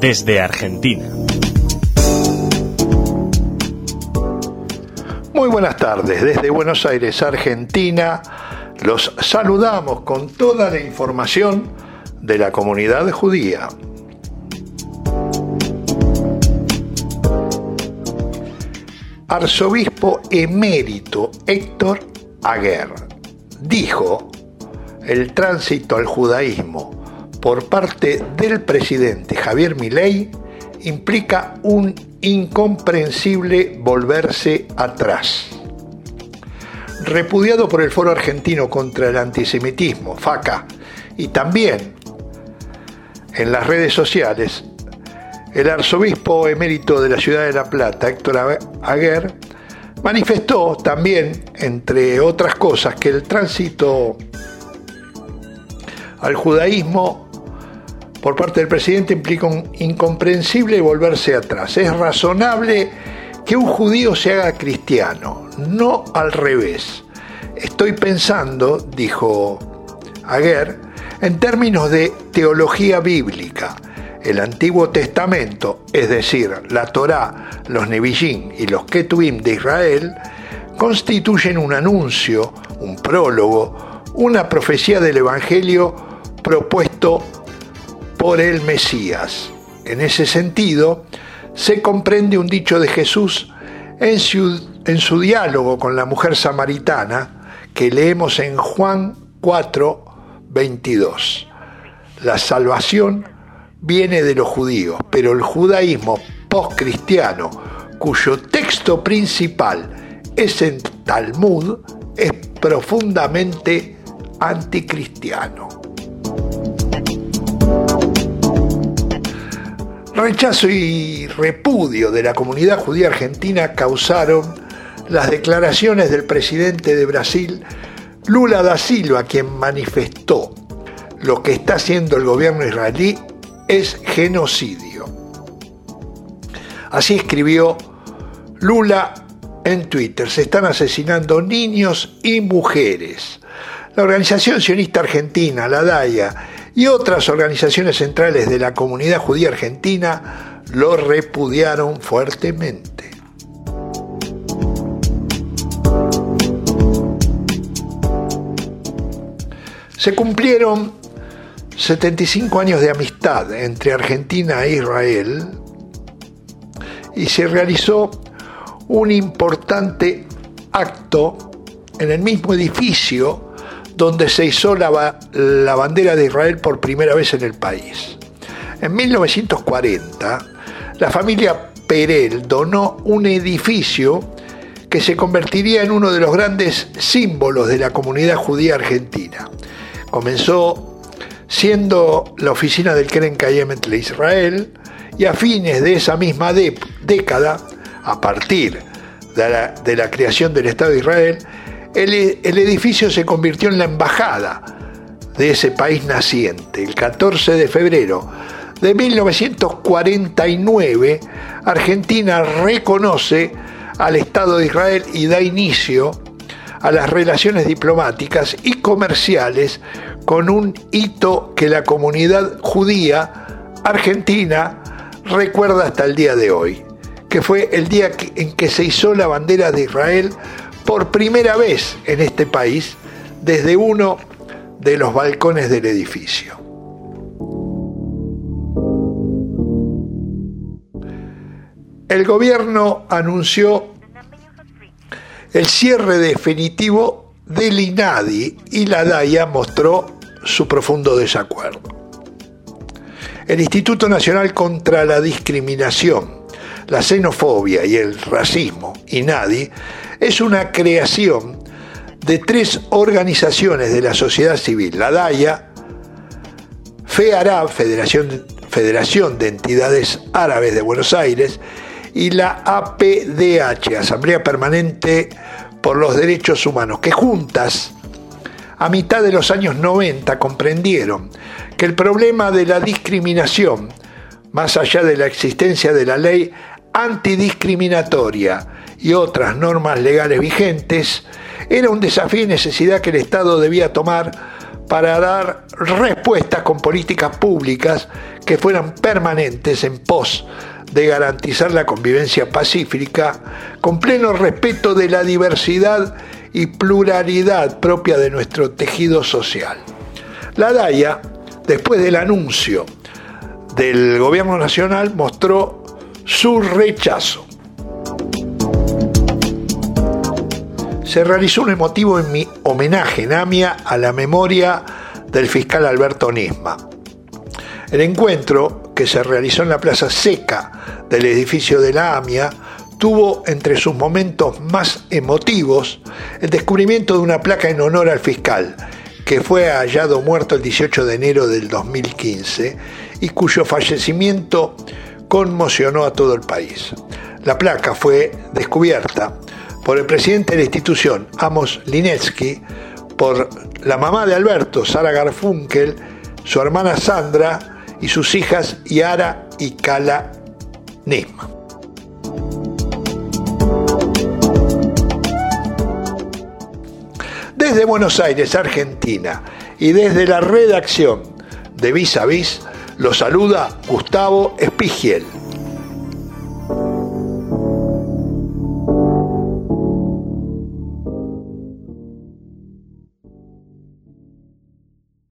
desde Argentina. Muy buenas tardes, desde Buenos Aires, Argentina. Los saludamos con toda la información de la comunidad judía. Arzobispo emérito Héctor Aguer dijo el tránsito al judaísmo por parte del presidente Javier Milei implica un incomprensible volverse atrás. Repudiado por el Foro Argentino contra el Antisemitismo, FACA, y también en las redes sociales, el arzobispo emérito de la ciudad de La Plata, Héctor Aguer, manifestó también, entre otras cosas, que el tránsito al judaísmo por parte del presidente implica un incomprensible volverse atrás. Es razonable que un judío se haga cristiano, no al revés. Estoy pensando, dijo Aguer, en términos de teología bíblica. El Antiguo Testamento, es decir, la Torá, los Nevi'im y los Ketuvim de Israel, constituyen un anuncio, un prólogo, una profecía del Evangelio propuesto por el Mesías. En ese sentido, se comprende un dicho de Jesús en su, diálogo con la mujer samaritana que leemos en Juan 4, 22. La salvación viene de los judíos, pero el judaísmo postcristiano, cuyo texto principal es en Talmud, es profundamente anticristiano. Rechazo y repudio de la comunidad judía argentina causaron las declaraciones del presidente de Brasil, Lula da Silva, quien manifestó lo que está haciendo el gobierno israelí es genocidio. Así escribió Lula en Twitter, se están asesinando niños y mujeres. La organización sionista argentina, la DAIA, y otras organizaciones centrales de la comunidad judía argentina lo repudiaron fuertemente. Se cumplieron 75 años de amistad entre Argentina e Israel y se realizó un importante acto en el mismo edificio donde se hizo la, la bandera de Israel por primera vez en el país. En 1940, la familia Perel donó un edificio que se convertiría en uno de los grandes símbolos de la comunidad judía argentina. Comenzó siendo la oficina del Keren Kayemet de Israel y a fines de esa misma década, a partir de la creación del Estado de Israel, el, edificio se convirtió en la embajada de ese país naciente. El 14 de febrero de 1949, Argentina reconoce al Estado de Israel y da inicio a las relaciones diplomáticas y comerciales con un hito que la comunidad judía argentina recuerda hasta el día de hoy, que fue el día en que se hizo la bandera de Israel por primera vez en este país desde uno de los balcones del edificio. El gobierno anunció el cierre definitivo del INADI y la DAIA mostró su profundo desacuerdo. El Instituto Nacional contra la Discriminación, la Xenofobia y el Racismo, INADI, es una creación de tres organizaciones de la sociedad civil, la DAIA, FEARAB, Federación, Federación de Entidades Árabes de Buenos Aires, y la APDH, Asamblea Permanente por los Derechos Humanos, que juntas, a mitad de los años 90, comprendieron que el problema de la discriminación, más allá de la existencia de la ley antidiscriminatoria y otras normas legales vigentes, era un desafío y necesidad que el Estado debía tomar para dar respuestas con políticas públicas que fueran permanentes en pos de garantizar la convivencia pacífica con pleno respeto de la diversidad y pluralidad propia de nuestro tejido social. La DAIA, después del anuncio del gobierno nacional, mostró su rechazo. Se realizó un emotivo en mi homenaje en AMIA a la memoria del fiscal Alberto Nisma. El encuentro, que se realizó en la plaza seca del edificio de la AMIA, tuvo entre sus momentos más emotivos el descubrimiento de una placa en honor al fiscal, que fue hallado muerto el 18 de enero del 2015 y cuyo fallecimiento conmocionó a todo el país. La placa fue descubierta por el presidente de la institución, Amos Linetsky, por la mamá de Alberto, Sara Garfunkel, su hermana Sandra y sus hijas Yara y Kala Nisma. Desde Buenos Aires, Argentina, y desde la redacción de Vis a Vis, lo saluda Gustavo Espigiel.